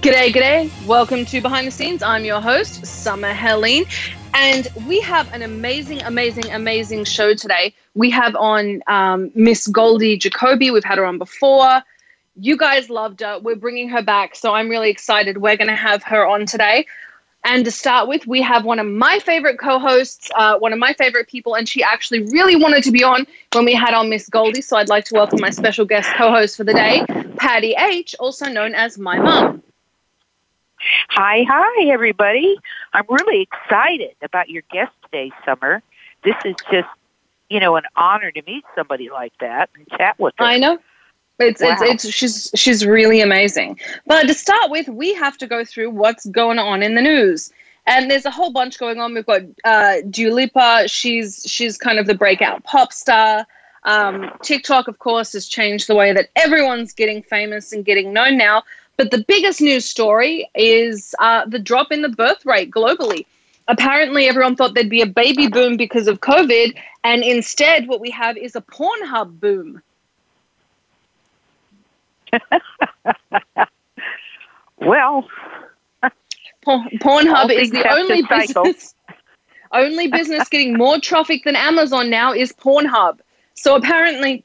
G'day, g'day. Welcome to Behind the Scenes. I'm your host, Summer Helene. And we have an amazing, amazing, amazing show today. We have on um, Miss Goldie Jacoby. We've had her on before. You guys loved her. We're bringing her back. So I'm really excited. We're going to have her on today. And to start with, we have one of my favorite co hosts, uh, one of my favorite people, and she actually really wanted to be on when we had on Miss Goldie. So I'd like to welcome my special guest co host for the day, Patty H., also known as my mom. Hi, hi, everybody. I'm really excited about your guest today, Summer. This is just, you know, an honor to meet somebody like that and chat with her. I know. It's, wow. it's, it's, she's, she's really amazing. But to start with, we have to go through what's going on in the news. And there's a whole bunch going on. We've got uh, Dua Lipa. She's, she's kind of the breakout pop star. Um, TikTok, of course, has changed the way that everyone's getting famous and getting known now. But the biggest news story is uh, the drop in the birth rate globally. Apparently, everyone thought there'd be a baby boom because of COVID, and instead, what we have is a Pornhub boom. well, Pornhub is the only business, only business getting more traffic than Amazon now is Pornhub. So apparently,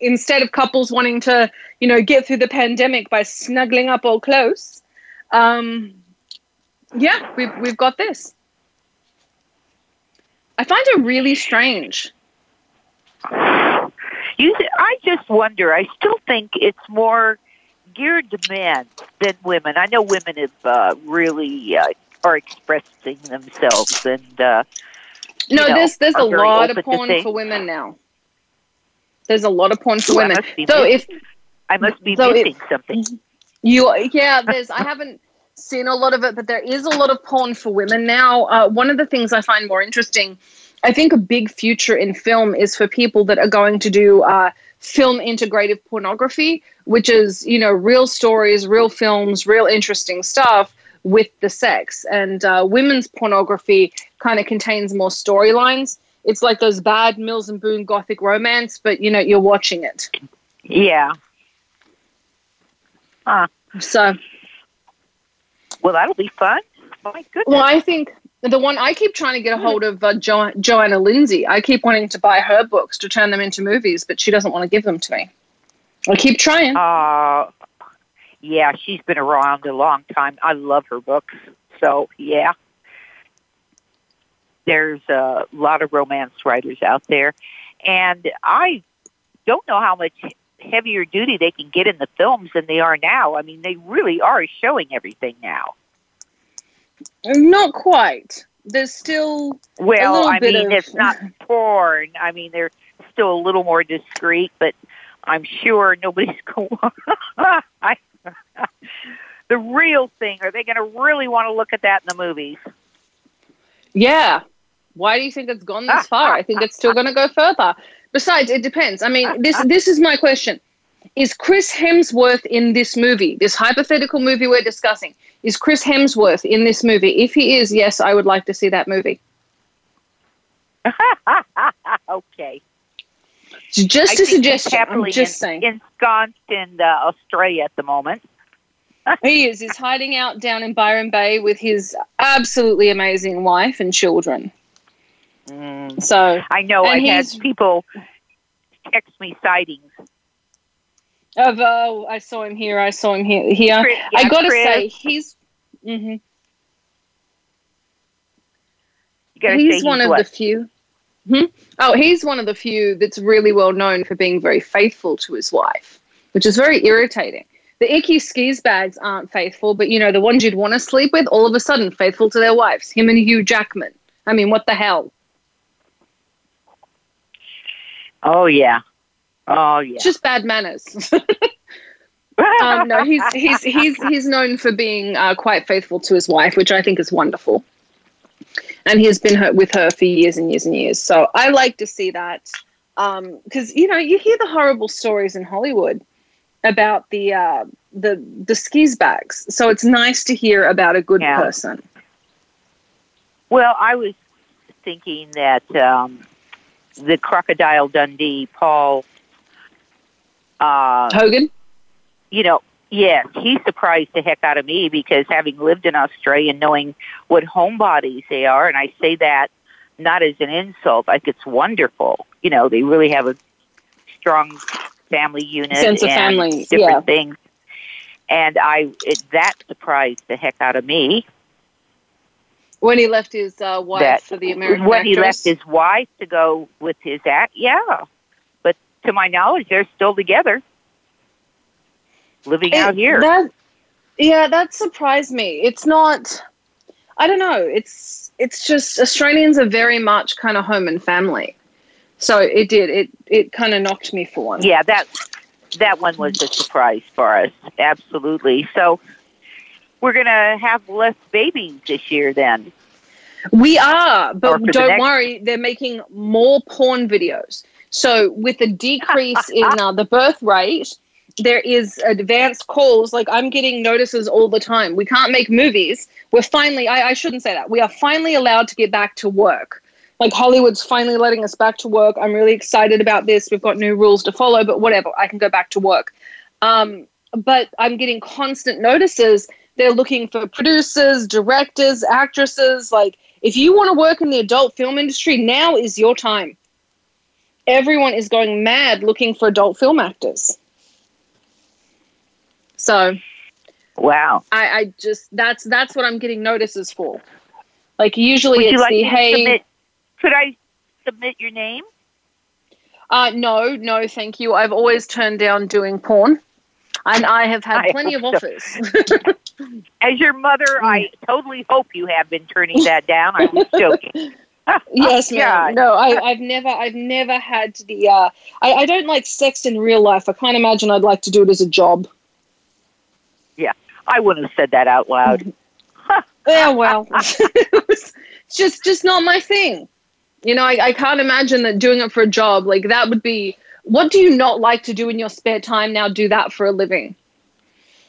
instead of couples wanting to, you know, get through the pandemic by snuggling up all close, um, yeah, we've we've got this. I find it really strange. You, I just wonder. I still think it's more geared to men than women. I know women have uh, really uh, are expressing themselves, and uh, no, know, there's there's a lot of porn for women now. There's a lot of porn for women. So if I must be so missing if, something, you yeah, there's I haven't seen a lot of it, but there is a lot of porn for women now. Uh, one of the things I find more interesting, I think a big future in film is for people that are going to do uh, film integrative pornography, which is you know real stories, real films, real interesting stuff with the sex. And uh, women's pornography kind of contains more storylines it's like those bad Mills and Boon gothic romance, but you know you're watching it. Yeah. Huh. So. Well, that'll be fun. My goodness. Well, I think the one I keep trying to get a hold of uh, jo- Johanna Lindsey. I keep wanting to buy her books to turn them into movies, but she doesn't want to give them to me. I keep trying. Uh, yeah, she's been around a long time. I love her books. So, yeah there's a lot of romance writers out there, and I don't know how much heavier duty they can get in the films than they are now. I mean, they really are showing everything now. Not quite. There's still well. I mean, of... it's not porn. I mean, they're still a little more discreet, but I'm sure nobody's going. I, the real thing. Are they going to really want to look at that in the movies? Yeah, why do you think it's gone this far? I think it's still going to go further. Besides, it depends. I mean, this this is my question: Is Chris Hemsworth in this movie? This hypothetical movie we're discussing is Chris Hemsworth in this movie? If he is, yes, I would like to see that movie. okay. just a suggestion. I'm just in, saying. Ensconced in uh, Australia at the moment. he is. He's hiding out down in Byron Bay with his absolutely amazing wife and children. Mm. So I know I had people text me sightings of oh I saw him here I saw him here here Chris, yeah, I gotta Chris. say he's mm-hmm. he's one he's of what? the few hmm? oh he's one of the few that's really well known for being very faithful to his wife which is very irritating the icky skis bags aren't faithful, but you know, the ones you'd want to sleep with, all of a sudden faithful to their wives. Him and Hugh Jackman. I mean, what the hell? Oh yeah. Oh yeah. Just bad manners. um, no, he's he's he's he's known for being uh, quite faithful to his wife, which I think is wonderful. And he has been her, with her for years and years and years. So I like to see that because um, you know you hear the horrible stories in Hollywood about the uh, the the skis bags. So it's nice to hear about a good yeah. person. Well, I was thinking that um, the Crocodile Dundee, Paul uh, Hogan. You know, yes, he surprised the heck out of me because having lived in Australia and knowing what homebodies they are, and I say that not as an insult, like it's wonderful. You know, they really have a strong family unit, sense of family, different yeah. things. And I it, that surprised the heck out of me when he left his uh, wife that, for the American when actress? he left his wife to go with his act, yeah. But to my knowledge, they're still together, living it, out here. That, yeah, that surprised me. It's not. I don't know. It's it's just Australians are very much kind of home and family. So it did. It it kind of knocked me for one. Yeah, that that one was a surprise for us. Absolutely. So we're going to have less babies this year then. We are, but don't the worry, they're making more porn videos. So with the decrease in uh, the birth rate, there is advanced calls. Like I'm getting notices all the time. We can't make movies. We're finally, I, I shouldn't say that. We are finally allowed to get back to work. Like Hollywood's finally letting us back to work. I'm really excited about this. We've got new rules to follow, but whatever. I can go back to work. Um, but I'm getting constant notices they're looking for producers, directors, actresses. Like, if you want to work in the adult film industry, now is your time. Everyone is going mad looking for adult film actors. So, wow. I, I just that's that's what I'm getting notices for. Like usually Would it's like the hey. Could I submit your name? Uh, no, no, thank you. I've always turned down doing porn, and I have had I plenty of so. offers. As your mother, I totally hope you have been turning that down. I was joking. yes, ma'am. No, I, have never, I've never had the. Uh, I, I don't like sex in real life. I can't imagine I'd like to do it as a job. Yeah, I wouldn't have said that out loud. yeah, well, it's just, just not my thing. You know, I, I can't imagine that doing it for a job like that would be. What do you not like to do in your spare time? Now do that for a living.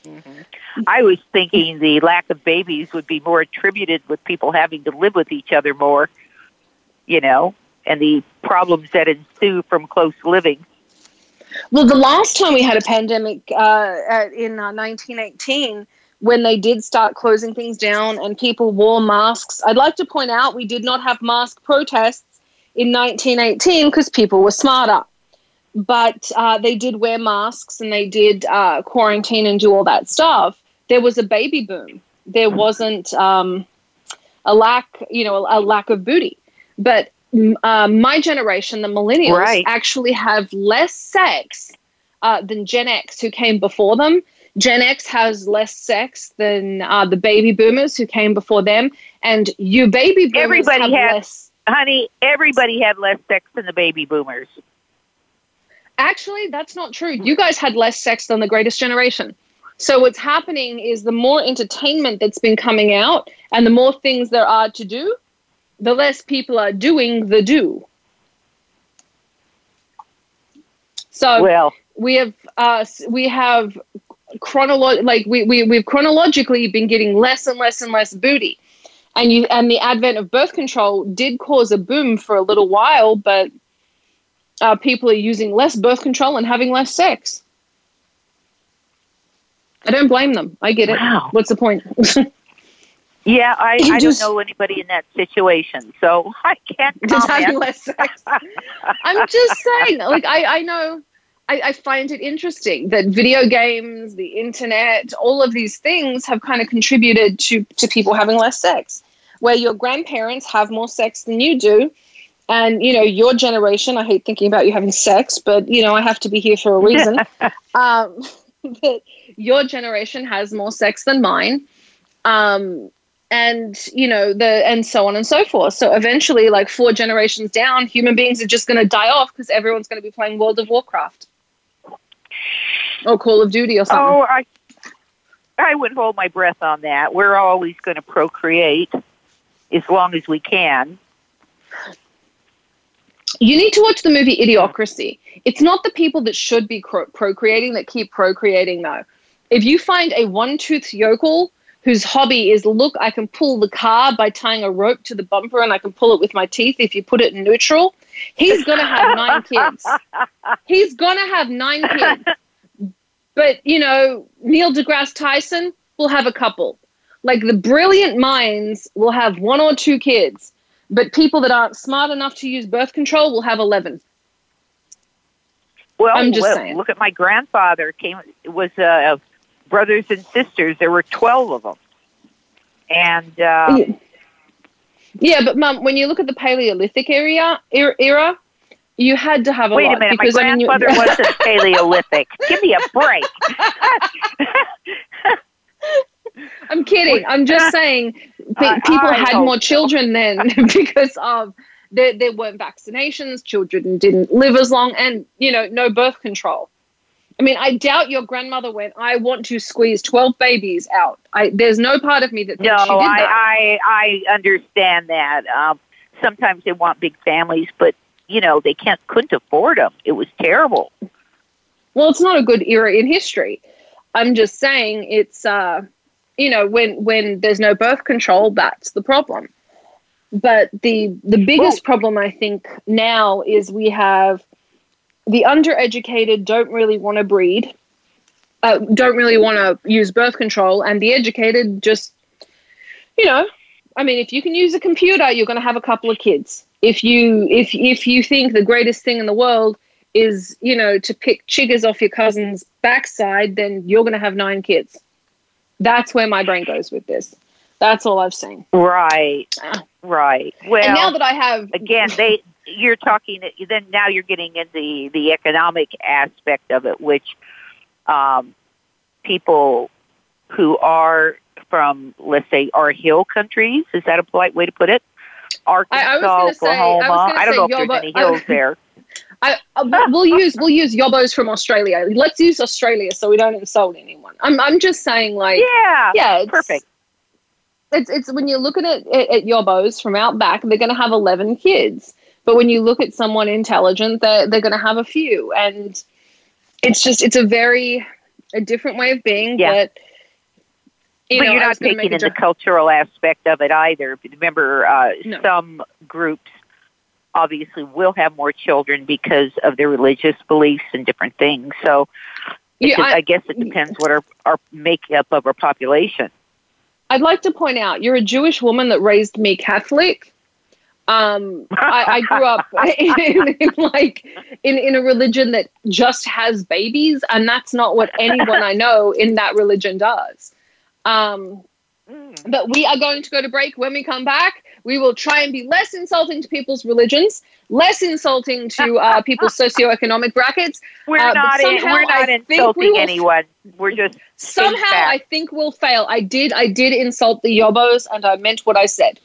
Mm-hmm. I was thinking the lack of babies would be more attributed with people having to live with each other more, you know, and the problems that ensue from close living. Well, the last time we had a pandemic uh, in uh, 1918, when they did start closing things down and people wore masks, I'd like to point out we did not have mask protests in 1918 because people were smarter but uh, they did wear masks and they did uh, quarantine and do all that stuff. There was a baby boom. There wasn't um, a lack, you know, a, a lack of booty. But uh, my generation, the millennials, right. actually have less sex uh, than Gen X, who came before them. Gen X has less sex than uh, the baby boomers who came before them, and you baby boomers everybody have had, less. Honey, everybody had less sex than the baby boomers. Actually, that's not true. You guys had less sex than the greatest generation. So what's happening is the more entertainment that's been coming out and the more things there are to do, the less people are doing the do. So well, we have uh, we have chronolo- like we, we we've chronologically been getting less and less and less booty. And you and the advent of birth control did cause a boom for a little while, but uh, people are using less birth control and having less sex. I don't blame them. I get it. Wow. What's the point? yeah, I, I just, don't know anybody in that situation, so I can't just having less sex. I'm just saying, like I, I know, I, I find it interesting that video games, the internet, all of these things have kind of contributed to to people having less sex. Where your grandparents have more sex than you do, and you know your generation i hate thinking about you having sex but you know i have to be here for a reason um, that your generation has more sex than mine. Um, and you know the and so on and so forth so eventually like four generations down human beings are just going to die off because everyone's going to be playing world of warcraft or call of duty or something Oh, I I wouldn't hold my breath on that. We're always going to procreate as long as we can. you need to watch the movie idiocracy it's not the people that should be cro- procreating that keep procreating though if you find a one-toothed yokel whose hobby is look i can pull the car by tying a rope to the bumper and i can pull it with my teeth if you put it in neutral he's going to have nine kids. He's going to have nine kids. But you know neil degrasse tyson will have a couple. Like the brilliant minds will have one or two kids. But people that aren't smart enough to use birth control will have 11 Well, I'm just look, saying. look at my grandfather. Came was uh, brothers and sisters. There were twelve of them, and uh, yeah but mum when you look at the paleolithic area era, era you had to have a wait lot a minute. My because, I mean, you- grandfather wasn't Paleolithic. Give me a break. I'm kidding. I'm just saying I- people I had more so. children then because of there, there weren't vaccinations, children didn't live as long, and you know, no birth control. I mean, I doubt your grandmother went, I want to squeeze 12 babies out. I, there's no part of me that thinks No, she did that. I, I I understand that. Um, sometimes they want big families, but you know they can't couldn't afford them. It was terrible. well, it's not a good era in history. I'm just saying it's, uh, you know, when when there's no birth control, that's the problem. But the the biggest problem I think now is we have the undereducated don't really want to breed, uh, don't really want to use birth control, and the educated just, you know, I mean, if you can use a computer, you're going to have a couple of kids. If you if if you think the greatest thing in the world is you know to pick chiggers off your cousin's backside, then you're going to have nine kids. That's where my brain goes with this. That's all I've seen. Right, right. Well, and now that I have again, they you're talking. Then now you're getting into the the economic aspect of it, which um, people who are from, let's say, our hill countries. Is that a polite way to put it? Arkansas, I was gonna say- I Oklahoma. I don't know if Yoba- there's any hills there. I, uh, we'll- use we'll use yobos from Australia. Let's use Australia so we don't insult anyone. I'm I'm just saying like Yeah, yeah, it's, perfect. It's it's when you're looking at, at, at yobos from out back, they're going to have 11 kids. But when you look at someone intelligent, they're they're going to have a few, and it's just it's a very a different way of being. Yeah. But you but know, you're not taking in the cultural aspect of it either. Remember, uh, No. some groups obviously will have more children because of their religious beliefs and different things. So Yeah, just, I- I, guess it depends what our, our makeup of our population. I'd like to point out you're a Jewish woman that raised me Catholic. Um, I, I grew up in, in like in, in a religion that just has babies, and that's not what anyone I know in that religion does. Um, but we are going to go to break. When we come back, we will try and be less insulting to people's religions, less insulting to uh, people's socioeconomic brackets. We're Uh, not in, we're not I we insulting will- anyone. We're just Somehow. I think we'll fail. I did. I did insult the yobos, and I meant what I said.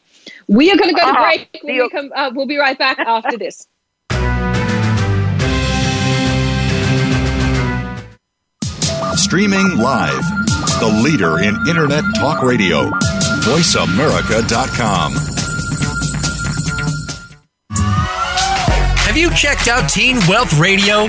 We are going to go to Ah, break. When we come, uh, we'll be right back after this. Streaming live. The leader in Internet talk radio. VoiceAmerica.com. Have you checked out Teen Wealth Radio?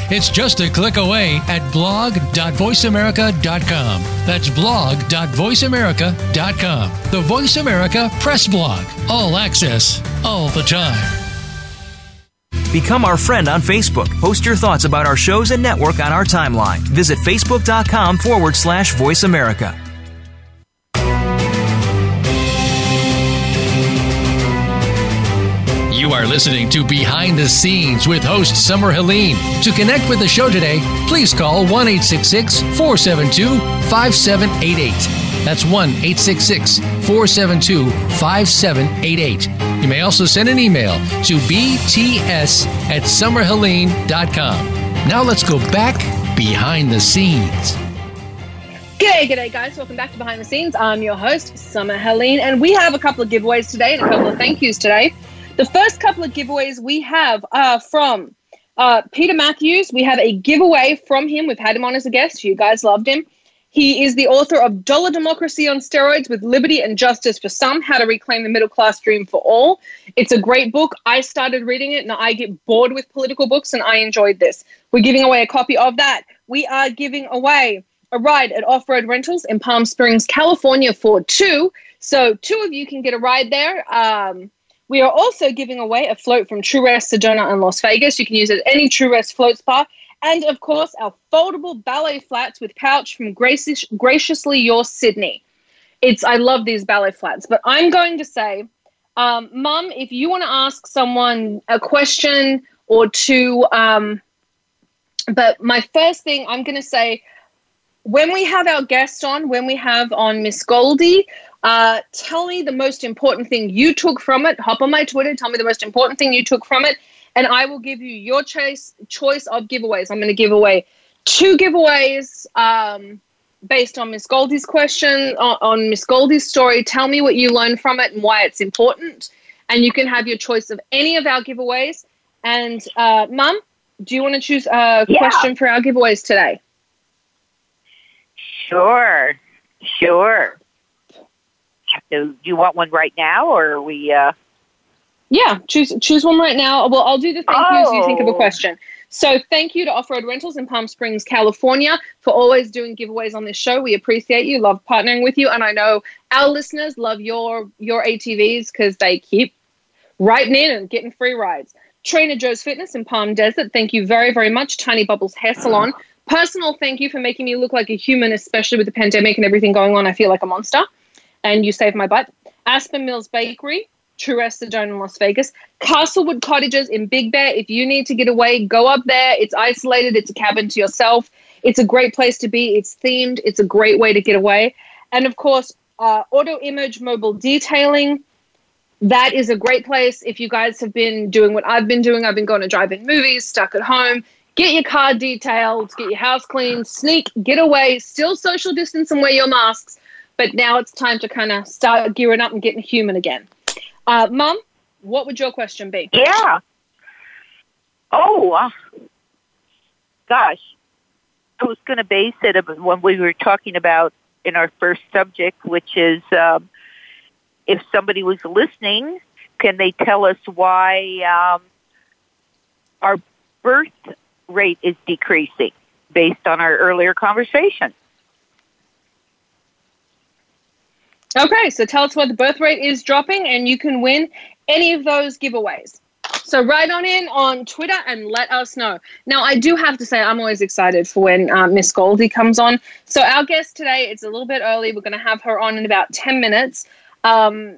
It's just a click away at blog.voiceamerica.com. That's blog.voiceamerica.com. The Voice America Press Blog. All access, all the time. Become our friend on Facebook. Post your thoughts about our shows and network on our timeline. Visit facebook.com forward slash voice America. You are listening to Behind the Scenes with host Summer Helene. To connect with the show today, please call 1 472 5788. That's 1 472 5788. You may also send an email to bts at summerhelene.com. Now let's go back behind the scenes. G'day, g'day, guys. Welcome back to Behind the Scenes. I'm your host, Summer Helene, and we have a couple of giveaways today and a couple of thank yous today. The first couple of giveaways we have are from uh, Peter Matthews. We have a giveaway from him. We've had him on as a guest. You guys loved him. He is the author of Dollar Democracy on Steroids with Liberty and Justice for Some How to Reclaim the Middle Class Dream for All. It's a great book. I started reading it and I get bored with political books and I enjoyed this. We're giving away a copy of that. We are giving away a ride at Off Road Rentals in Palm Springs, California for two. So, two of you can get a ride there. Um, we are also giving away a float from True Rest Sedona in Las Vegas. You can use it at any True Rest float spa. And of course, our foldable ballet flats with pouch from Gracious, Graciously Your Sydney. It's I love these ballet flats, but I'm going to say, um, Mum, if you want to ask someone a question or two, um, but my first thing I'm going to say, when we have our guest on, when we have on Miss Goldie, uh, tell me the most important thing you took from it. Hop on my Twitter, tell me the most important thing you took from it, and I will give you your choice choice of giveaways. I'm going to give away two giveaways um, based on Miss Goldie's question on, on Miss Goldie's story. Tell me what you learned from it and why it's important, and you can have your choice of any of our giveaways. And uh, Mum, do you want to choose a Yeah. question for our giveaways today? Sure, sure. So, do you want one right now, or are we? Uh, Yeah, choose choose one right now. Well, I'll do the thank yous. You think of a Oh. question. So, thank you to Off Road Rentals in Palm Springs, California, for always doing giveaways on this show. We appreciate you. Love partnering with you, and I know our listeners love your your ATVs because they keep writing in and getting free rides. Trainer Joe's Fitness in Palm Desert. Thank you very very much. Tiny Bubbles Hair Salon. Personal thank you for making me look like a human, especially with the pandemic and everything going on. I feel like a monster, and you saved my butt. Aspen Mills Bakery. True Sedona in Las Vegas. Castlewood Cottages in Big Bear. If you need to get away, go up there. It's isolated, it's a cabin to yourself. It's a great place to be. It's themed, it's a great way to get away. And of course, uh, Auto Image Mobile Detailing. That is a great place. If you guys have been doing what I've been doing, I've been going to drive in movies, stuck at home. Get your car detailed, get your house cleaned, sneak, get away, still social distance and wear your masks. But now it's time to kind of start gearing up and getting human again. Uh, Mum, what would your question be? yeah. Oh, uh, gosh. I was going to base it when we were talking about in our first subject, which is um, if somebody was listening, can they tell us why um, our birth rate is decreasing based on our earlier conversation? Okay, so tell us why the birth rate is dropping, and you can win any of those giveaways. So write on in on Twitter and let us know. Now, I do have to say, I'm always excited for when uh, Miss Goldie comes on. So our guest today, it's a little bit early. We're going to have her on in about 10 minutes. Um,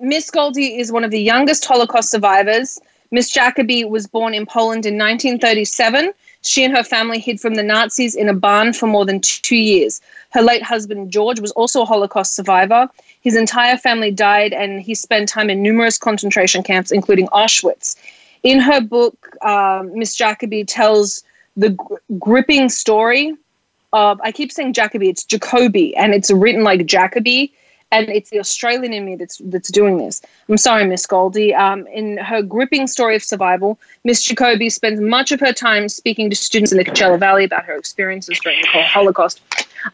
Miss Goldie is one of the youngest Holocaust survivors. Miss Jacoby was born in Poland in 1937. She and her family hid from the Nazis in a barn for more than two years. Her late husband, George, was also a Holocaust survivor. His entire family died, and he spent time in numerous concentration camps, including Auschwitz. In her book, um, Miss Jacoby tells the gr- gripping story of, I keep saying Jacoby, it's Jacoby, and it's written like Jacoby and it's the Australian in me that's that's doing this. I'm sorry, Miss Goldie. Um, in her gripping story of survival, Miss Jacoby spends much of her time speaking to students in the Coachella Valley about her experiences during the Holocaust.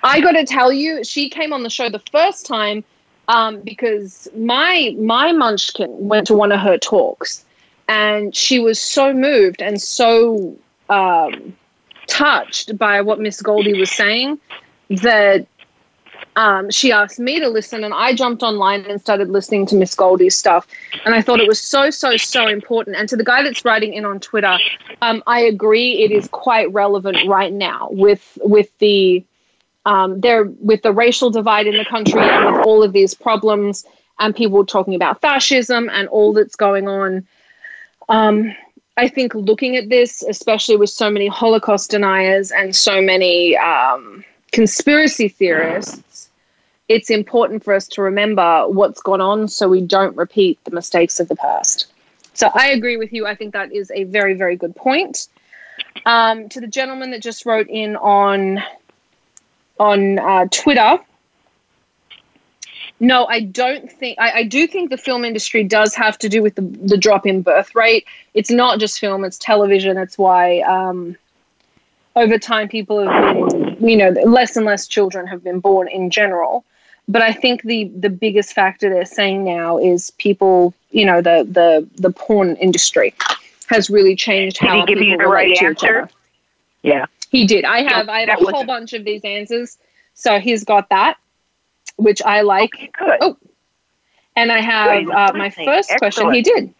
I got to tell you, she came on the show the first time um, because my my munchkin went to one of her talks, and she was so moved and so um, touched by what Miss Goldie was saying that um, she asked me to listen, and I jumped online and started listening to Miss Goldie's stuff. And I thought it was so, so, so important. And to the guy that's writing in on Twitter, um, I agree it is quite relevant right now with with the um, there with the racial divide in the country and with all of these problems and people talking about fascism and all that's going on. Um, I think looking at this, especially with so many Holocaust deniers and so many um, conspiracy theorists, it's important for us to remember what's gone on so we don't repeat the mistakes of the past. So I agree with you. I think that is a very, very good point. Um, to the gentleman that just wrote in on on uh, Twitter, no, I don't think. I, I, do think the film industry does have to do with the, the drop in birth rate. It's not just film; it's television. It's why um, over time people have been, you know, less and less children have been born in general. But I think the the biggest factor they're saying now is people, you know, the the the porn industry has really changed Did how he give people you the relate right to each answer? other. Yeah. He did. I have. I have a whole bunch of these answers. So he's got that, which I like. Okay, good. Oh, And I have uh, my first question. He did.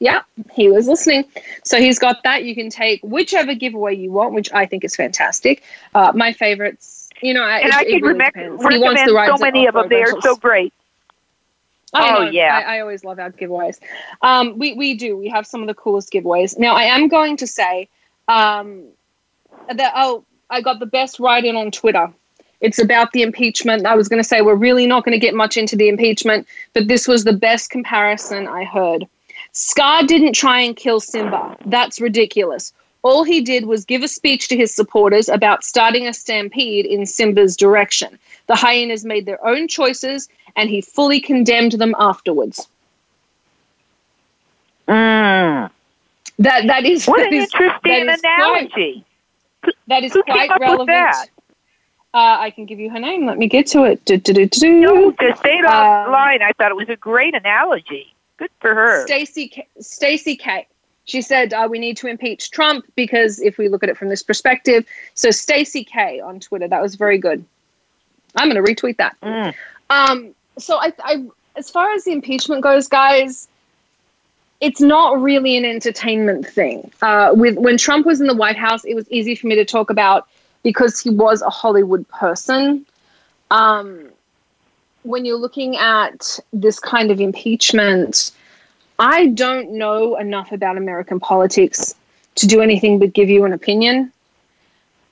Yeah, he was listening. So he's got that. You can take whichever giveaway you want, which I think is fantastic. Uh, my favorites, you know, and it, I can really depends. Recommend so many of them. They are so great. I Oh, know. yeah. I, I always love our giveaways. Um, we we do. We have some of the coolest giveaways. Now I am going to say um, that oh I got the best write in on Twitter. It's about the impeachment. I was going to say we're really not going to get much into the impeachment, but this was the best comparison I heard. Scar didn't try and kill Simba. That's ridiculous. All he did was give a speech to his supporters about starting a stampede in Simba's direction. The hyenas made their own choices, and he fully condemned them afterwards. Mm. That that is What that an is- interesting that is quite- analogy. that is Who quite relevant. that? Uh, I can give you her name. Let me get to it. Do, do, do, do. No, say it Um, online, I thought it was a great analogy. Good for her. Stacy Stacy K. She said uh, we need to impeach Trump because if we look at it from this perspective, so Stacy K on Twitter, that was very good. I'm going to retweet that. Mm. Um, so I, I, as far as the impeachment goes, guys, it's not really an entertainment thing. Uh, with when Trump was in the White House, it was easy for me to talk about because he was a Hollywood person. Um, when you're looking at this kind of impeachment, I don't know enough about American politics to do anything but give you an opinion.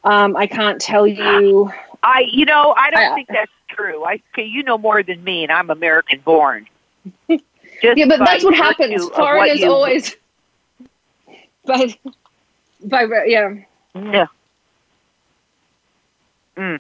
Um, I can't tell you. I, you know, I don't I- think that's true. I, okay, you know more than me, and I'm American born. Yeah, but that's what happens. Foreigners you- always. But, by yeah, No. I,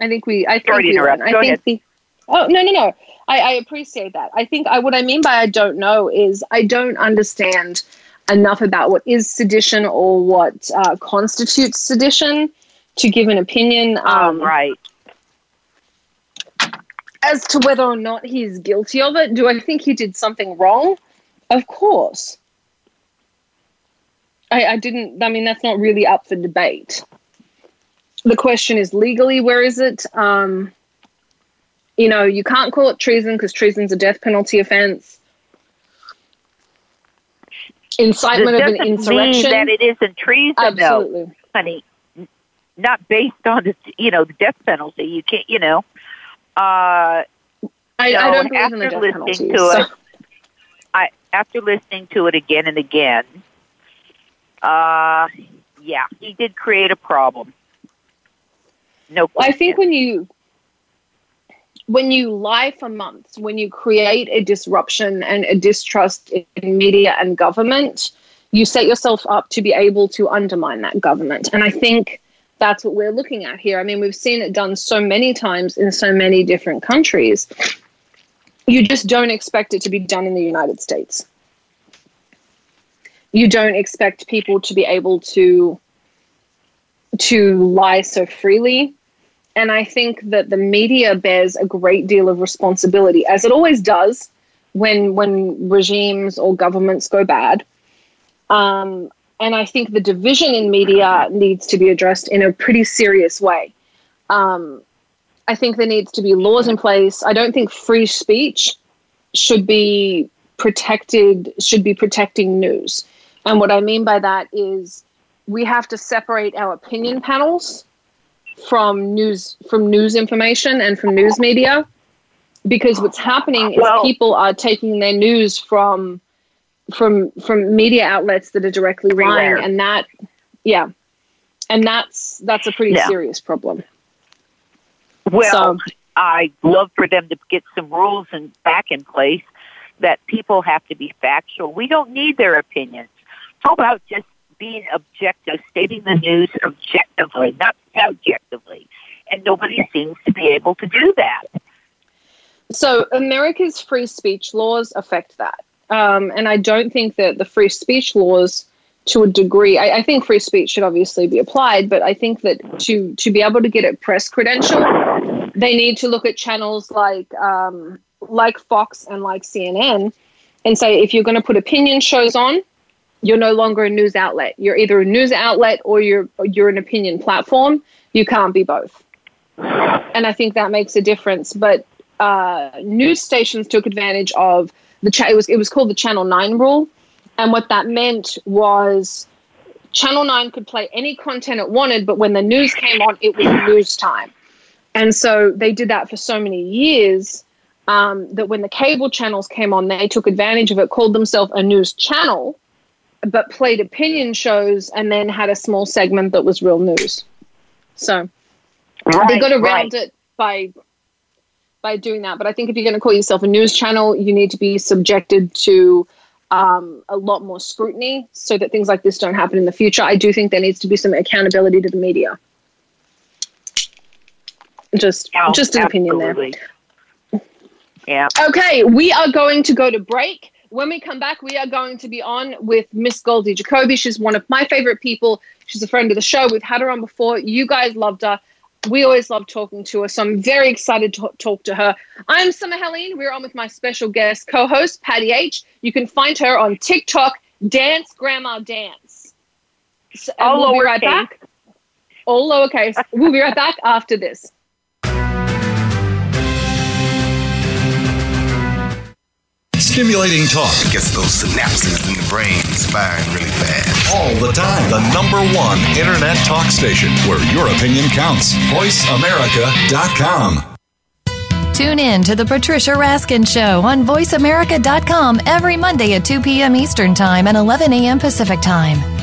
I think we. I think Sorry to we interrupt. won. I Go think ahead. the. Oh no no no! I, I appreciate that. I think I what I mean by I don't know is I don't understand enough about what is sedition or what uh, constitutes sedition to give an opinion. Um, Um, right. as to whether or not he's guilty of it. Do I think he did something wrong? Of course. I, I didn't. I mean, that's not really up for debate. The question is legally, where is it? Um, you know, you can't call it treason because treason's a death penalty offense. incitement of an insurrection. mean that it isn't treason, Absolutely. though, honey. Not based on the you know the death penalty. You can't you know. Uh, I, I don't believe in the death listening penalty. to so- it, I after listening to it again and again, uh, yeah, he did create a problem. No, Well, I think when you when you lie for months, when you create a disruption and a distrust in media and government, you set yourself up to be able to undermine that government. And I think that's what we're looking at here. I mean, we've seen it done so many times in so many different countries. You just don't expect it to be done in the United States. You don't expect people to be able to to lie so freely and I think that the media bears a great deal of responsibility, as it always does when when regimes or governments go bad. Um, and I think the division in media needs to be addressed in a pretty serious way. Um, I think there needs to be laws in place. I don't think free speech should be protected, should be protecting news. And what I mean by that is we have to separate our opinion panels from news from news information and from news media because what's happening is Well- people are taking their news from from from media outlets that are directly lying and that yeah and that's that's a pretty Yeah. serious problem Well, So- I'd love for them to get some rules and back in place that people have to be factual. We don't need their opinions. How about just being objective, stating the news objectively, not subjectively? And nobody seems to be able to do that. So America's free speech laws affect that, um, and I don't think that the free speech laws, to a degree, I, I think free speech should obviously be applied, but I think that to to be able to get a press credential, they need to look at channels like um, like Fox and like CNN, and say if you're going to put opinion shows on, you're no longer a news outlet. You're either a news outlet or you're you're an opinion platform. You can't be both. And I think that makes a difference. But uh, news stations took advantage of the cha- it was it was called the Channel Nine rule, and what that meant was Channel Nine could play any content it wanted, but when the news came on, it was news time, and so they did that for so many years um, that when the cable channels came on, they took advantage of it, called themselves a news channel, but played opinion shows, and then had a small segment that was real news. So Right, they got around right. it by by doing that. But I think if you're going to call yourself a news channel, you need to be subjected to um, a lot more scrutiny so that things like this don't happen in the future. I do think there needs to be some accountability to the media. Just Yeah, just an opinion there. Yeah. Okay, we are going to go to break. When we come back, we are going to be on with Miss Goldie Jacoby. She's one of my favorite people. She's a friend of the show. We've had her on before. You guys loved her. We always love talking to her, so I'm very excited to talk to her. I'm Summer Helene. We're on with my special guest co-host Patty H. You can find her on TikTok, Dance Grandma Dance. So, All we'll be right back. All lowercase. we'll be right back after this. Stimulating talk Gets those synapses in the brain firing really fast. all the time. The number one internet talk station where your opinion counts. VoiceAmerica.com. Tune in to the Patricia Raskin Show on VoiceAmerica.com every Monday at 2 p.m. Eastern Time and 11 a.m. Pacific Time.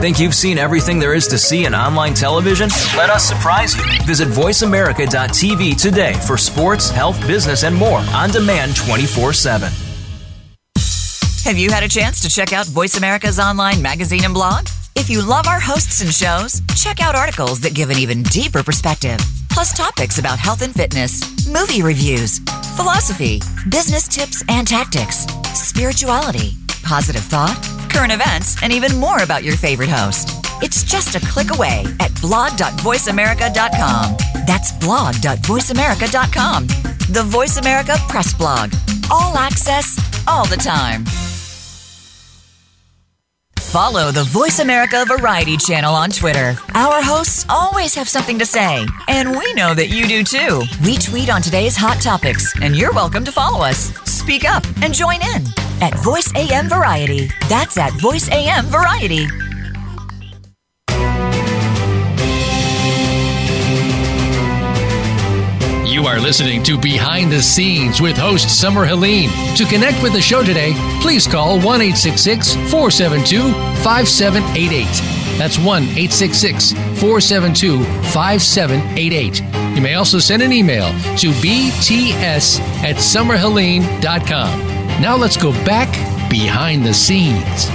Think you've seen everything there is to see in online television? Let us surprise you. Visit VoiceAmerica.tv today for sports, health, business, and more on demand 24 7. Have you had a chance to check out Voice America's online magazine and blog? If you love our hosts and shows, check out articles that give an even deeper perspective, plus topics about health and fitness, movie reviews, philosophy, business tips and tactics, spirituality, positive thought, current events, and even more about your favorite host. It's just a click away at blog.voiceamerica.com. That's blog.voiceamerica.com. The Voice America Press Blog. All access, all the time. Follow the Voice America Variety channel on Twitter. Our hosts always have something to say, and we know that you do too. We tweet on today's hot topics, and you're welcome to follow us. Speak up and join in at Voice AM Variety. That's at Voice AM Variety. You are listening to Behind the Scenes with host Summer Helene. To connect with the show today, please call 1 472 5788. That's 1 472 5788. You may also send an email to bts at summerhelene.com. Now let's go back behind the scenes.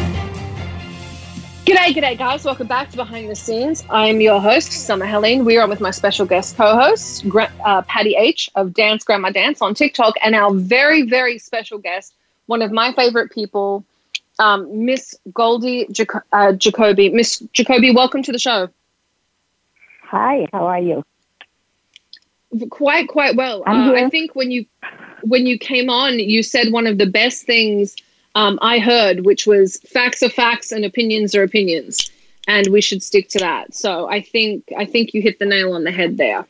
G'day, g'day, guys. Welcome back to Behind the Scenes. I'm your host, Summer Helene. We are on with my special guest co host, uh, Patty H of Dance Grandma Dance on TikTok, and our very, very special guest, one of my favorite people, um, Miss Goldie Jac- uh, Jacoby. Miss Jacoby, welcome to the show. Hi, how are you? Quite, quite well. Uh, I think when you when you came on, you said one of the best things um, I heard, which was facts are facts and opinions are opinions, and we should stick to that. So I think I think you hit the nail on the head there.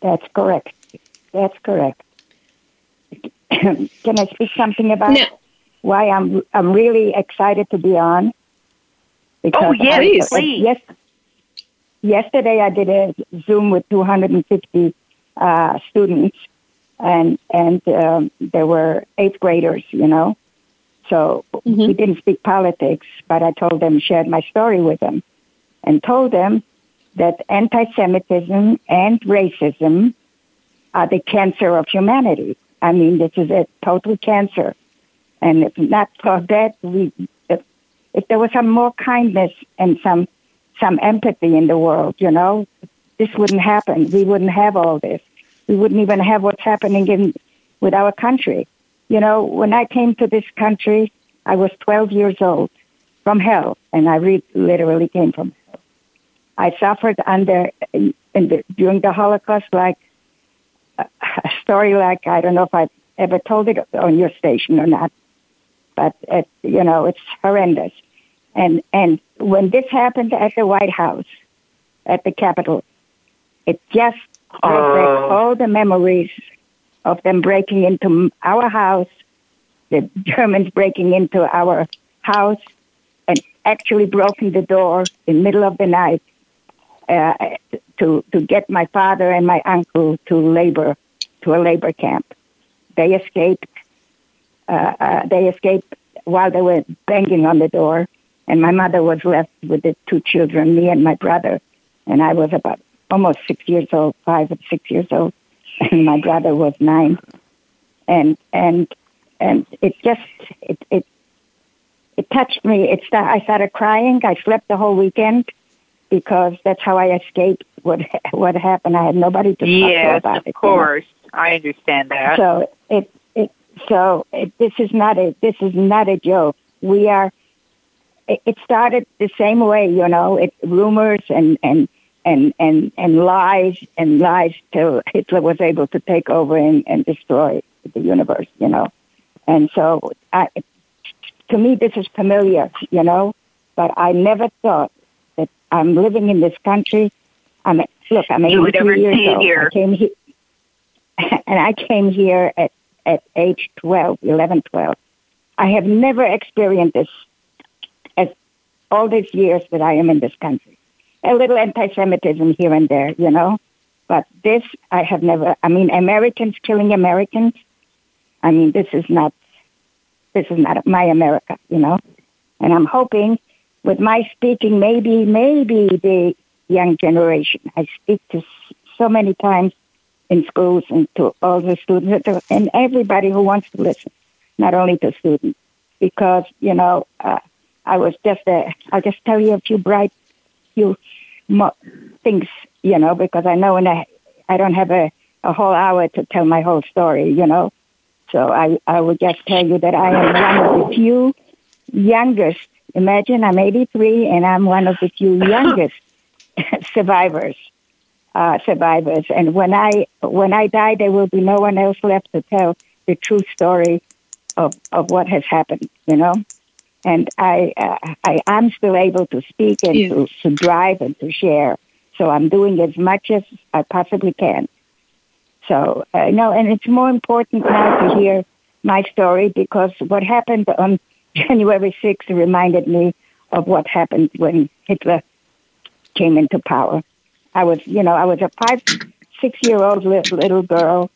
That's correct. That's correct. Can I speak something about no. why I'm I'm really excited to be on? Because oh yes, please. please. Yes, yesterday I did a Zoom with 250 uh, students, and and um, there were eighth graders, you know, so mm-hmm. we didn't speak politics, but I told them, shared my story with them, and told them that anti Semitism and racism are the cancer of humanity. I mean, this is a total cancer. And if not for that, we, if, if there was some more kindness and some, some empathy in the world, you know, this wouldn't happen. We wouldn't have all this. We wouldn't even have what's happening in, with our country. You know, when I came to this country, I was 12 years old from hell, and I re- literally came from hell. I suffered under the, during the Holocaust, like a story like I don't know if I've ever told it on your station or not, but it, you know it's horrendous. And and when this happened at the White House, at the Capitol, it just back all the memories of them breaking into our house, the Germans breaking into our house and actually broken the door in the middle of the night uh, to to get my father and my uncle to labor to a labor camp. They escaped. Uh, uh, they escaped while they were banging on the door, and my mother was left with the two children, me and my brother, and I was about almost six years old, five or six years old and my brother was nine, and and and it just it it it touched me. It st- I started crying. I slept the whole weekend because that's how I escaped what what happened. I had nobody to talk yes, to about of it. Of course, you know? I understand that. So it it so it, this is not a this is not a joke. We are. It, it started the same way, you know. It rumors and and and and and lies and lies till Hitler was able to take over and, and destroy the universe, you know. And so, I, to me, this is familiar, you know. But I never thought that I'm living in this country. I'm look, I'm 83 years old. Here. I came here, and I came here at at age 12, 11, 12. I have never experienced this all these years that I am in this country a little anti-Semitism here and there, you know. But this, I have never. I mean, Americans killing Americans. I mean, this is not. This is not my America, you know. And I'm hoping, with my speaking, maybe, maybe the young generation. I speak to so many times in schools and to all the students and everybody who wants to listen, not only to students, because you know, uh, I was just—I'll just tell you a few bright few mo- things, you know, because I know and I, I don't have a, a whole hour to tell my whole story, you know. So I, I would just tell you that I am one of the few youngest. Imagine I'm 83 and I'm one of the few youngest survivors uh, survivors. And when I when I die, there will be no one else left to tell the true story of of what has happened. You know, and I uh, I am still able to speak and to, to drive and to share. So I'm doing as much as I possibly can. So uh, no, and it's more important now to hear my story because what happened on January 6th reminded me of what happened when Hitler came into power. I was, you know, I was a five, six year old little, little girl,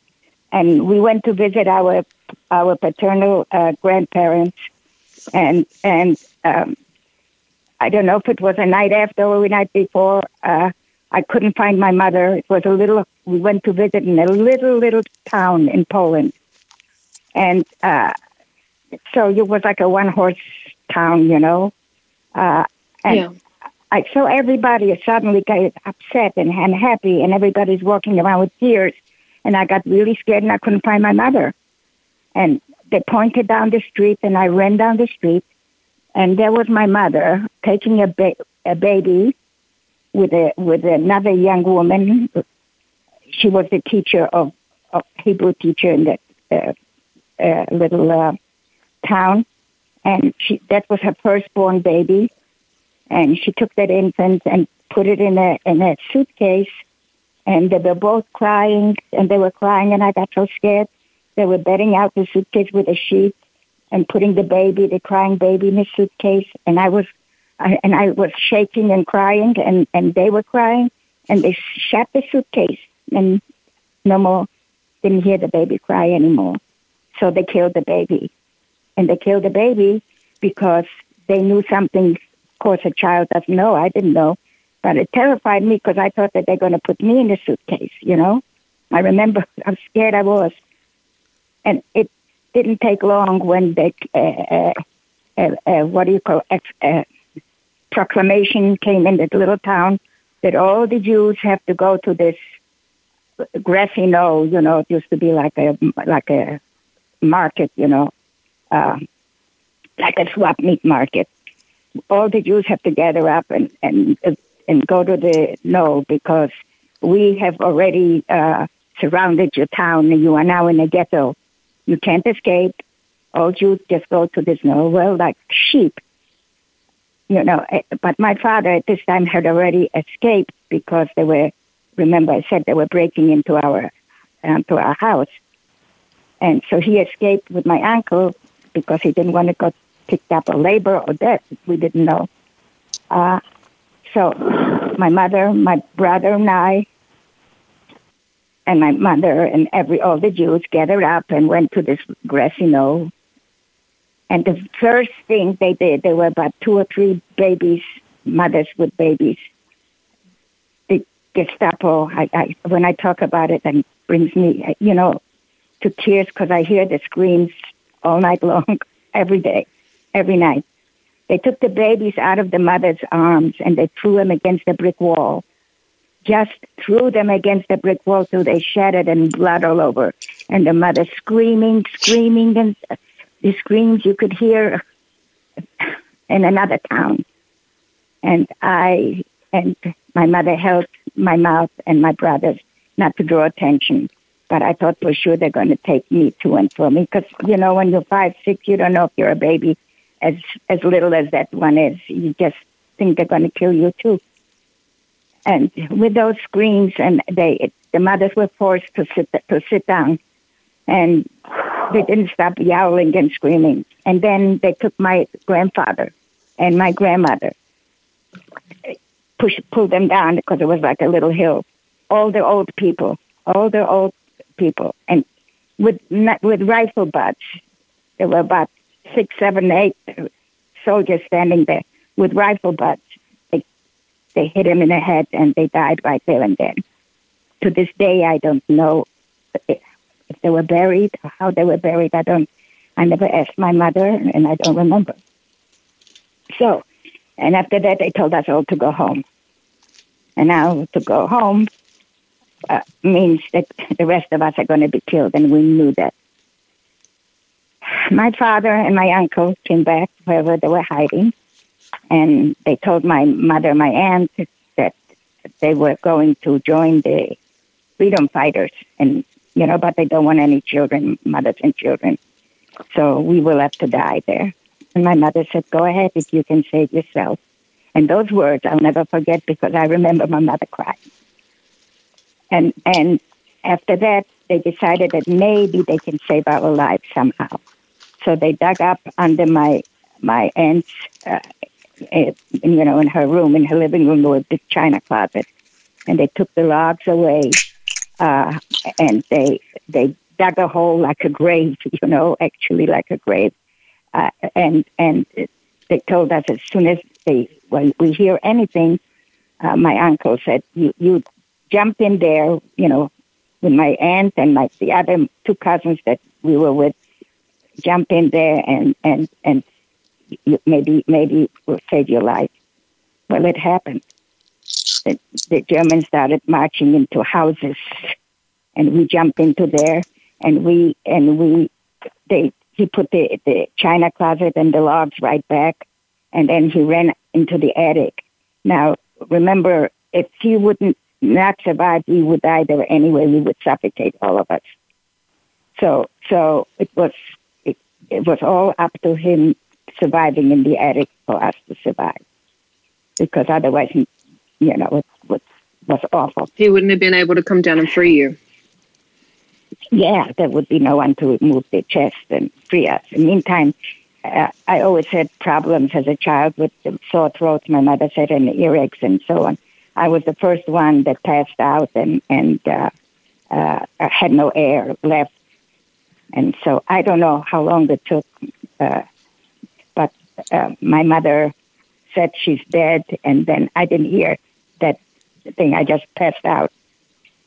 and we went to visit our our paternal uh, grandparents, and and um, I don't know if it was a night after or a night before. Uh, I couldn't find my mother. It was a little. We went to visit in a little little town in Poland, and uh, so it was like a one horse town, you know. Uh, and Yeah. I saw everybody suddenly got upset and unhappy, and everybody's walking around with tears. And I got really scared, and I couldn't find my mother. And they pointed down the street, and I ran down the street, and there was my mother taking a, ba- a baby with a with another young woman. She was the teacher of, of Hebrew teacher in that uh, uh, little uh, town, and she that was her firstborn baby, and she took that infant and put it in a in a suitcase, and they were both crying, and they were crying, and I got so scared. They were bedding out the suitcase with a sheet and putting the baby, the crying baby, in the suitcase, and I was, I, and I was shaking and crying, and and they were crying, and they shut the suitcase, and no more, didn't hear the baby cry anymore. So they killed the baby, and they killed the baby because they knew something. Of course, a child doesn't know. I didn't know, but it terrified me because I thought that they're going to put me in the suitcase. You know, I remember how scared I was, and it didn't take long when they, uh, uh, uh, uh, what do you call, it, uh, proclamation came in that little town that all the Jews have to go to this grassy knoll. You know, it used to be like a like a market. You know, uh, like a swap meet market. All the Jews have to gather up and and and go to the knoll because we have already uh, surrounded your town and you are now in a ghetto. You can't escape. All Jews just go to this knoll. world like sheep. You know, eh, but my father at this time had already escaped because they were, remember I said they were breaking into our, into our house. And so he escaped with my uncle because he didn't want to go picked up or labor or death. We didn't know. Uh, so my mother, my brother, and I, and my mother and every all the Jews gathered up and went to this grassy knoll. And the first thing they did, there were about two or three babies, mothers with babies. The Gestapo, I, I, when I talk about it, it brings me, you know, to tears because I hear the screams all night long, every day, every night. They took the babies out of the mother's arms and they threw them against the brick wall. Just threw them against the brick wall till they shattered and blood all over. And the mother screaming, screaming, and the screams you could hear in another town. And I and my mother held my mouth and my brothers not to draw attention. But I thought for sure they're going to take me to and from me because you know when you're five, six, you don't know if you're a baby as as little as that one is. You just think they're going to kill you too. And with those screams, and they the mothers were forced to sit to sit down, and they didn't stop yowling and screaming. And then they took my grandfather and my grandmother, push pulled them down because it was like a little hill. All the old people, all the old people, and with with rifle butts. There were about six, seven, eight soldiers standing there with rifle butts. They hit him in the head and they died right there and then. To this day, I don't know if, if they were buried or how they were buried. I don't. I never asked my mother, and I don't remember. So, and after that, they told us all to go home. And now to go home uh, means that the rest of us are going to be killed, and we knew that. My father and my uncle came back wherever they were hiding, and they told my mother, my aunt, that they were going to join the freedom fighters, and you know, but they don't want any children, mothers and children. So we will have to die there. And my mother said, "Go ahead if you can save yourself." And those words I'll never forget because I remember my mother crying. And and after that, they decided that maybe they can save our lives somehow. So they dug up under my my aunt's, uh, you know, in her room, in her living room, there was this china closet, and they took the logs away, uh, and they they dug a hole like a grave, you know, actually like a grave, uh, and and they told us as soon as they when we hear anything, uh, my uncle said you you jump in there, you know, with my aunt and my the other two cousins that we were with, jump in there and and and maybe maybe will save your life. Well, it happened. The, the Germans started marching into houses, and we jumped into there, and we and we they he put the the china closet and the logs right back, and then he ran into the attic. Now remember, if he wouldn't not survive, we would die there anyway. We would suffocate all of us. So so it was it, it was all up to him surviving in the attic for us to survive, because otherwise, you know, it was was awful. He wouldn't have been able to come down and free you. Yeah, there would be no one to remove the chest and free us. In the meantime, uh, I always had problems as a child with sore throats. My mother said, and earaches and so on. I was the first one that passed out and and uh, uh, had no air left, and so I don't know how long it took. Uh, uh, my mother said she's dead, and then I didn't hear that thing. I just passed out,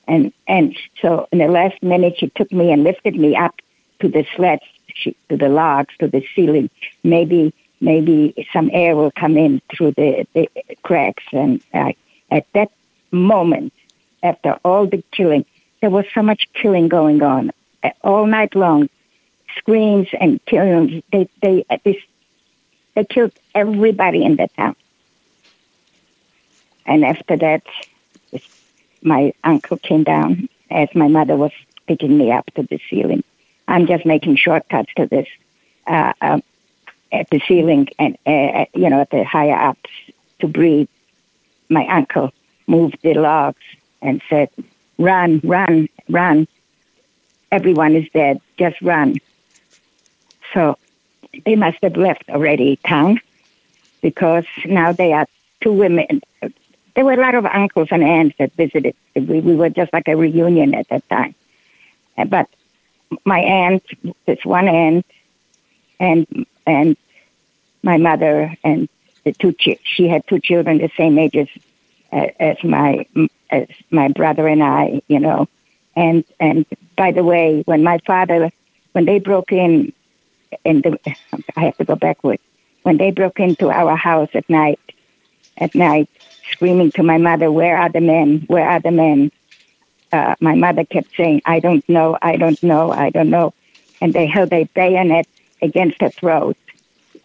and and so in the last minute, she took me and lifted me up to the sleds, she, to the logs, to the ceiling. Maybe maybe some air will come in through the, the cracks, and at that moment, after all the killing, there was so much killing going on all night long. Screams and killings. They they they, they killed everybody in the town. And after that, my uncle came down as my mother was picking me up to the ceiling. I'm just making shortcuts to this uh, uh, at the ceiling and uh, you know at the higher ups to breathe my uncle moved the logs and said, Run, run, run. Everyone is dead. Just run. So they must have left already town because now they are two women. There were a lot of uncles and aunts that visited. We, we were just like a reunion at that time. Uh, but my aunt, this one aunt, and and my mother and the two ch- she had two children the same age as as my as my brother and I, you know. And and by the way, when my father when they broke in in the I have to go backward. When they broke into our house at night at night, screaming to my mother, Where are the men? Where are the men? Uh, my mother kept saying, I don't know, I don't know, I don't know. And they held a bayonet against her throat.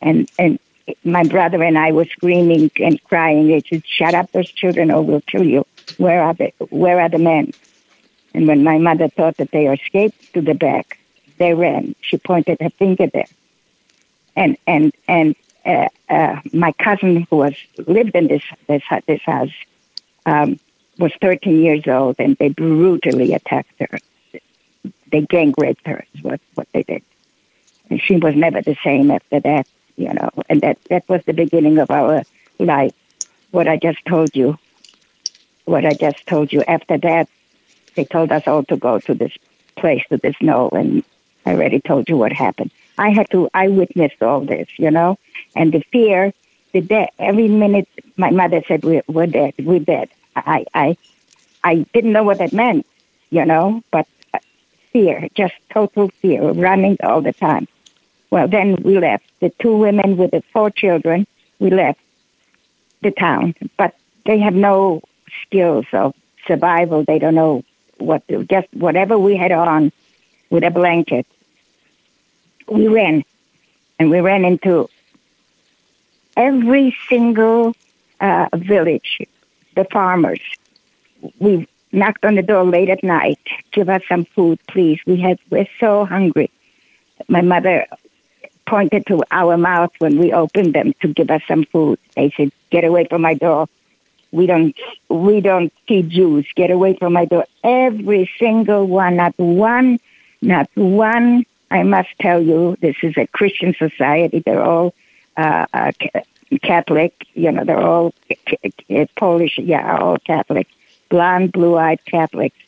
And and my brother and I were screaming and crying. They said, "Shut up, those children, or we'll kill you." Where are the Where are the men? And when my mother thought that they escaped to the back, they ran. She pointed her finger there, and and and uh, uh, my cousin who was lived in this this this house um, was 13 years old, and they brutally attacked her. They gang raped her. Is what what they did, and she was never the same after that you know, and that, that was the beginning of our life. What I just told you, what I just told you. After that, they told us all to go to this place, to this knoll, and I already told you what happened. I had to, I witnessed all this, you know, and the fear, the death, every minute my mother said, we're, we're dead, we're dead. I, I, I didn't know what that meant, you know, but uh, fear, just total fear, running all the time. Well, then we left. The two women with the four children, we left the town. But they have no skills of survival. They don't know what to, just whatever we had on with a blanket. We ran, and we ran into every single uh, village, the farmers, we knocked on the door late at night. Give us some food, please. We had we're so hungry. My mother pointed to our mouth when we opened them to give us some food. They said, "Get away from my door. We don't we don't feed Jews. Get away from my door." Every single one, not one, not one. I must tell you, this is a Christian society. They're all uh, uh, Catholic. You know, they're all Polish. Yeah, all Catholic, blonde, blue-eyed Catholics,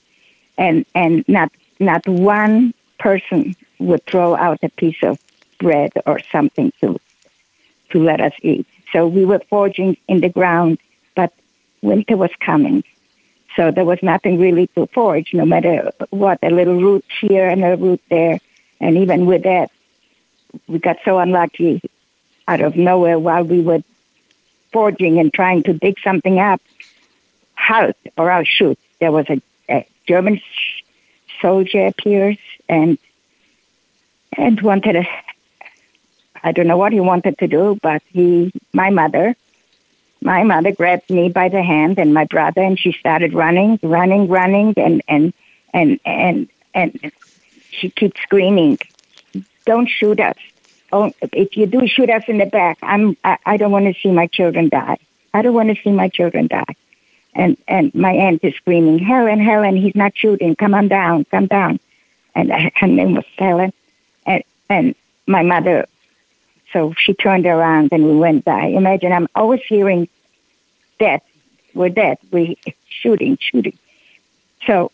and and not not one person would throw out a piece of bread or something to to let us eat. So we were foraging in the ground, but winter was coming. So there was nothing really to forage, no matter what, a little root here and a root there. And even with that, we got so unlucky out of nowhere while we were foraging and trying to dig something up. Halt, or I'll shoot. There was a, a German soldier appears and and wanted a, I don't know what he wanted to do, but he, my mother, my mother grabbed me by the hand and my brother, and she started running, running, running, and and and and and she keeps screaming, "Don't shoot us! Oh, if you do shoot us in the back, I'm I, I don't want to see my children die. I don't want to see my children die." And and my aunt is screaming, "Helen, Helen, he's not shooting! Come on down, come down!" And her name was Helen, and and my mother so she turned around and we went by. Imagine I'm always hearing death. We're dead. We shooting, shooting. So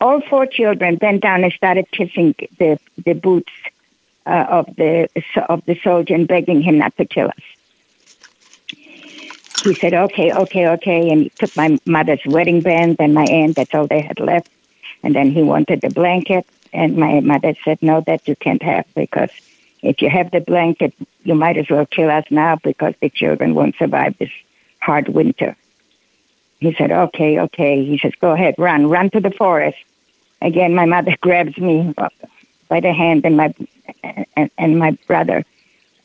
all four children bent down and started kissing the the boots uh, of the of the soldier and begging him not to kill us. He said, "Okay, okay, okay," and he took my mother's wedding band and my aunt. That's all they had left. And then he wanted the blanket, and my mother said, "No, that you can't have because if you have the blanket, you might as well kill us now because the children won't survive this hard winter. He said, okay, okay. He says, go ahead, run, run to the forest. Again, my mother grabs me by the hand and my, and, and my brother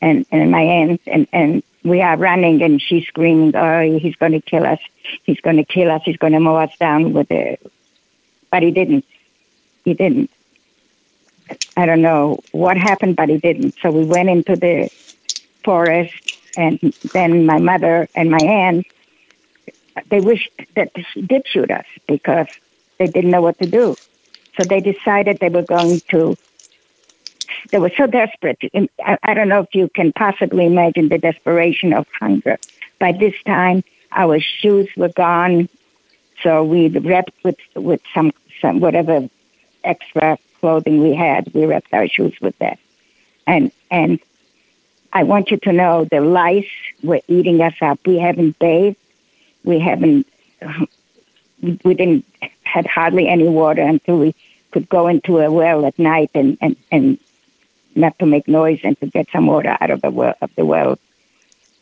and, and my aunt and, and we are running and she's screaming, oh, he's going to kill us. He's going to kill us. He's going to mow us down with the, but he didn't. He didn't. I don't know what happened, but he didn't. So we went into the forest, and then my mother and my aunt, they wished that she did shoot us because they didn't know what to do. So they decided they were going to. They were so desperate. I don't know if you can possibly imagine the desperation of hunger. By this time, our shoes were gone, so we wrapped with with some some whatever extra clothing we had. We wrapped our shoes with that. And and I want you to know the lice were eating us up. We haven't bathed. We haven't. We didn't had hardly any water until we could go into a well at night and and and not to make noise and to get some water out of the well of the well.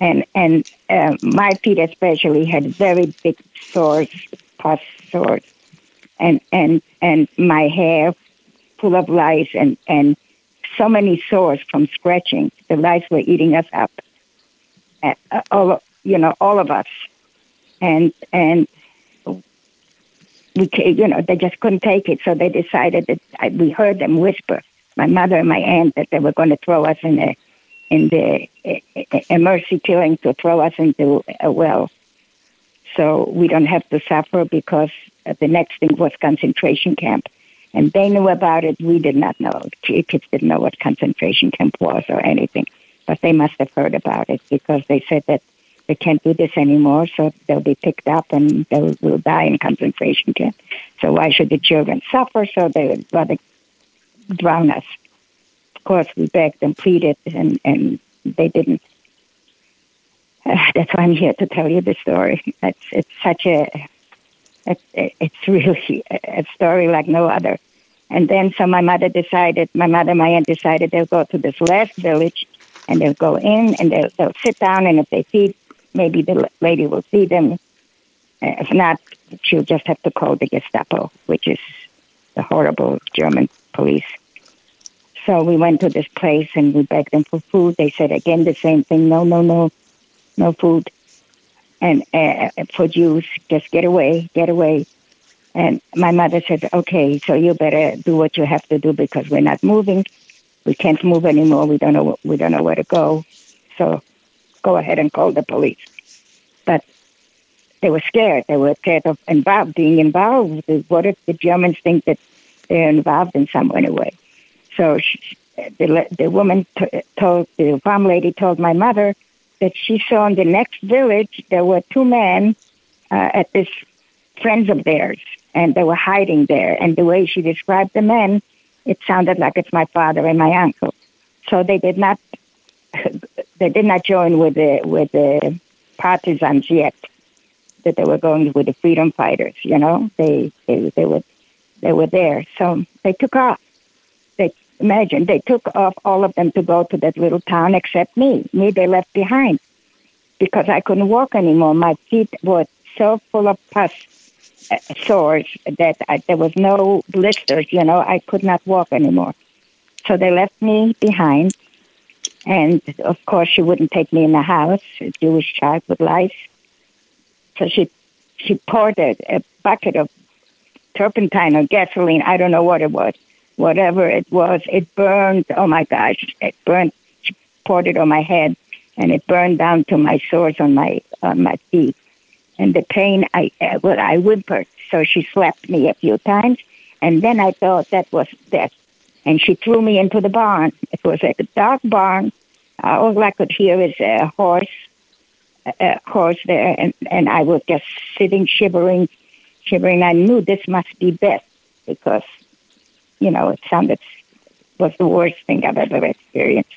And and uh, my feet especially had very big sores, pus sores, and and and my hair full of lice and, and so many sores from scratching. The lice were eating us up. Uh, all, you know, all of us. And, and we, you know, they just couldn't take it. So they decided that I, we heard them whisper, my mother and my aunt, that they were going to throw us in a, in the a, a mercy killing to throw us into a well. So we don't have to suffer because uh, the next thing was concentration camp. And they knew about it. We did not know. Kids didn't know what concentration camp was or anything. But they must have heard about it because they said that they can't do this anymore, so they'll be picked up and they will die in concentration camp. So why should the children suffer? So they would rather drown us. Of course, we begged and pleaded, and, and they didn't. That's why I'm here to tell you the story. It's it's such a it's, it's really a story like no other. And then so my mother decided, my mother, and my aunt decided they'll go to this last village and they'll go in and they'll, they'll sit down and if they feed, maybe the lady will feed them. Uh, if not, she'll just have to call the Gestapo, which is the horrible German police. So we went to this place and we begged them for food. They said again the same thing, no, no, no, no food. And uh, for Jews, just get away, get away. And my mother said, okay, so you better do what you have to do because we're not moving. We can't move anymore. We don't know. We don't know where to go. So go ahead and call the police. But they were scared. They were scared of involved, being involved. What if the Germans think that they're involved in some way? So she, the the woman t- told the farm lady told my mother that she saw in the next village there were two men uh, at this friends of theirs, and they were hiding there. And the way she described the men, it sounded like it's my father and my uncle. So they did not they did not join with the with the partisans yet. That they were going with the freedom fighters. You know, they they they were they were there. So they took off. Imagine they took off all of them to go to that little town except me. Me they left behind because I couldn't walk anymore. My feet were so full of pus uh, sores that I, there was no blisters. You know, I could not walk anymore. So they left me behind, and of course she wouldn't take me in the house. A Jewish child with lice. So she she poured a, a bucket of turpentine or gasoline. I don't know what it was whatever it was, it burned. Oh my gosh, it burned. She poured it on my head, and it burned down to my sores on my on my feet. And the pain, I well, I whimpered. So she slapped me a few times, and then I thought that was death. And she threw me into the barn. It was a dark barn. Uh, all I could hear is a horse, a horse there, and and I was just sitting shivering, shivering. I knew this must be death because you know, it sounded was the worst thing I've ever experienced.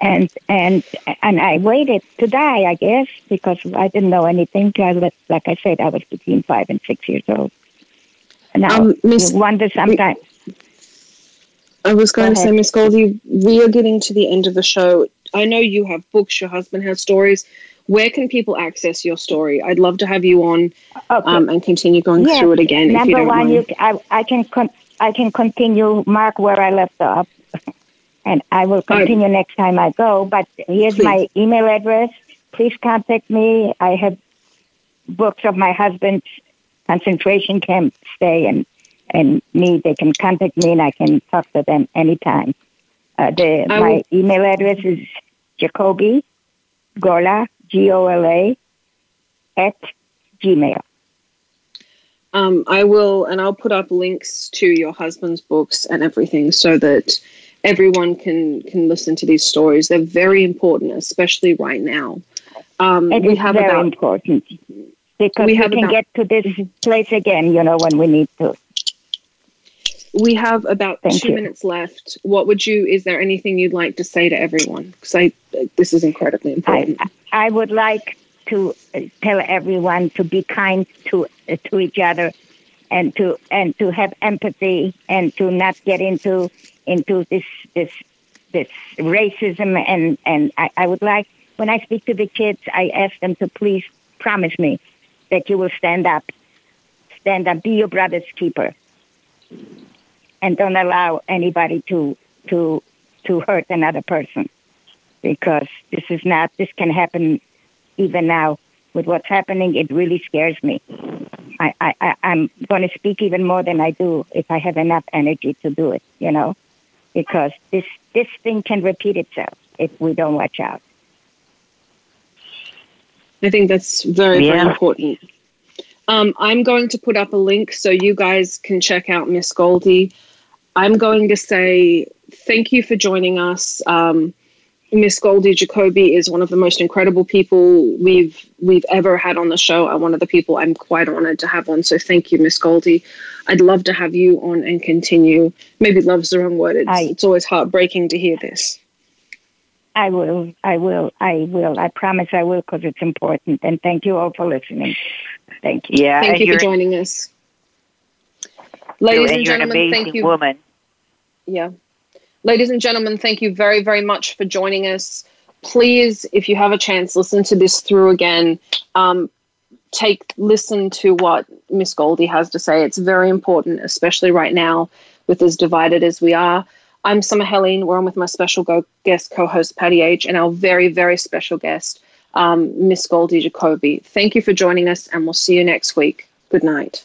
And and and I waited to die, I guess, because I didn't know anything. I was, like I said, I was between five and six years old. Now, um, you wonder sometimes. I was going Go to say, Miss Goldie, we are getting to the end of the show. I know you have books, your husband has stories. Where can people access your story? I'd love to have you on okay. um, and continue going yes. through it again. Number one, mind. you, I, I can con- I can continue, Mark, where I left off. and I will continue next time I go. But here's Please. my email address. Please contact me. I have books of my husband's concentration camp stay and and me. They can contact me and I can talk to them anytime. Uh, the my email address is Jacoby Gola G O L A at Gmail. Um, I will, and I'll put up links to your husband's books and everything so that everyone can can listen to these stories. They're very important, especially right now. Um, it we have very about, important because we, we can about, get to this place again. You know, when we need to. We have about Thank two you. minutes left. What would you? Is there anything you'd like to say to everyone? Because I, this is incredibly important. I, I would like to uh, tell everyone to be kind to uh, to each other and to and to have empathy and to not get into into this this this racism. And and I, I would like when I speak to the kids I ask them to please promise me that you will stand up stand up be your brother's keeper and don't allow anybody to to to hurt another person because this is not this can happen even now with what's happening, it really scares me. I, I, I'm going to speak even more than I do if I have enough energy to do it, you know, because this, this thing can repeat itself if we don't watch out. I think that's very, yeah. very important. Um, I'm going to put up a link so you guys can check out Miss Goldie. I'm going to say thank you for joining us. Um, Miss Goldie Jacoby is one of the most incredible people we've we've ever had on the show and one of the people I'm quite honored to have on. So thank you, Miss Goldie. I'd love to have you on and continue. Maybe love's the wrong word. It's, I, it's always heartbreaking to hear this. I will. I will. I will. I promise I will because it's important. And thank you all for listening. Thank you. Yeah. Thank you for joining us. Ladies and, and gentlemen, thank you. Woman. Yeah. Ladies and gentlemen, thank you very, very much for joining us. Please, if you have a chance, listen to this through again. Um, take listen to what Miss Goldie has to say. It's very important, especially right now with as divided as we are. I'm Summer Helene. We're on with my special go- guest co-host Patty H, and our very, very special guest, um, Miss Goldie Jacoby. Thank you for joining us, and we'll see you next week. Good night.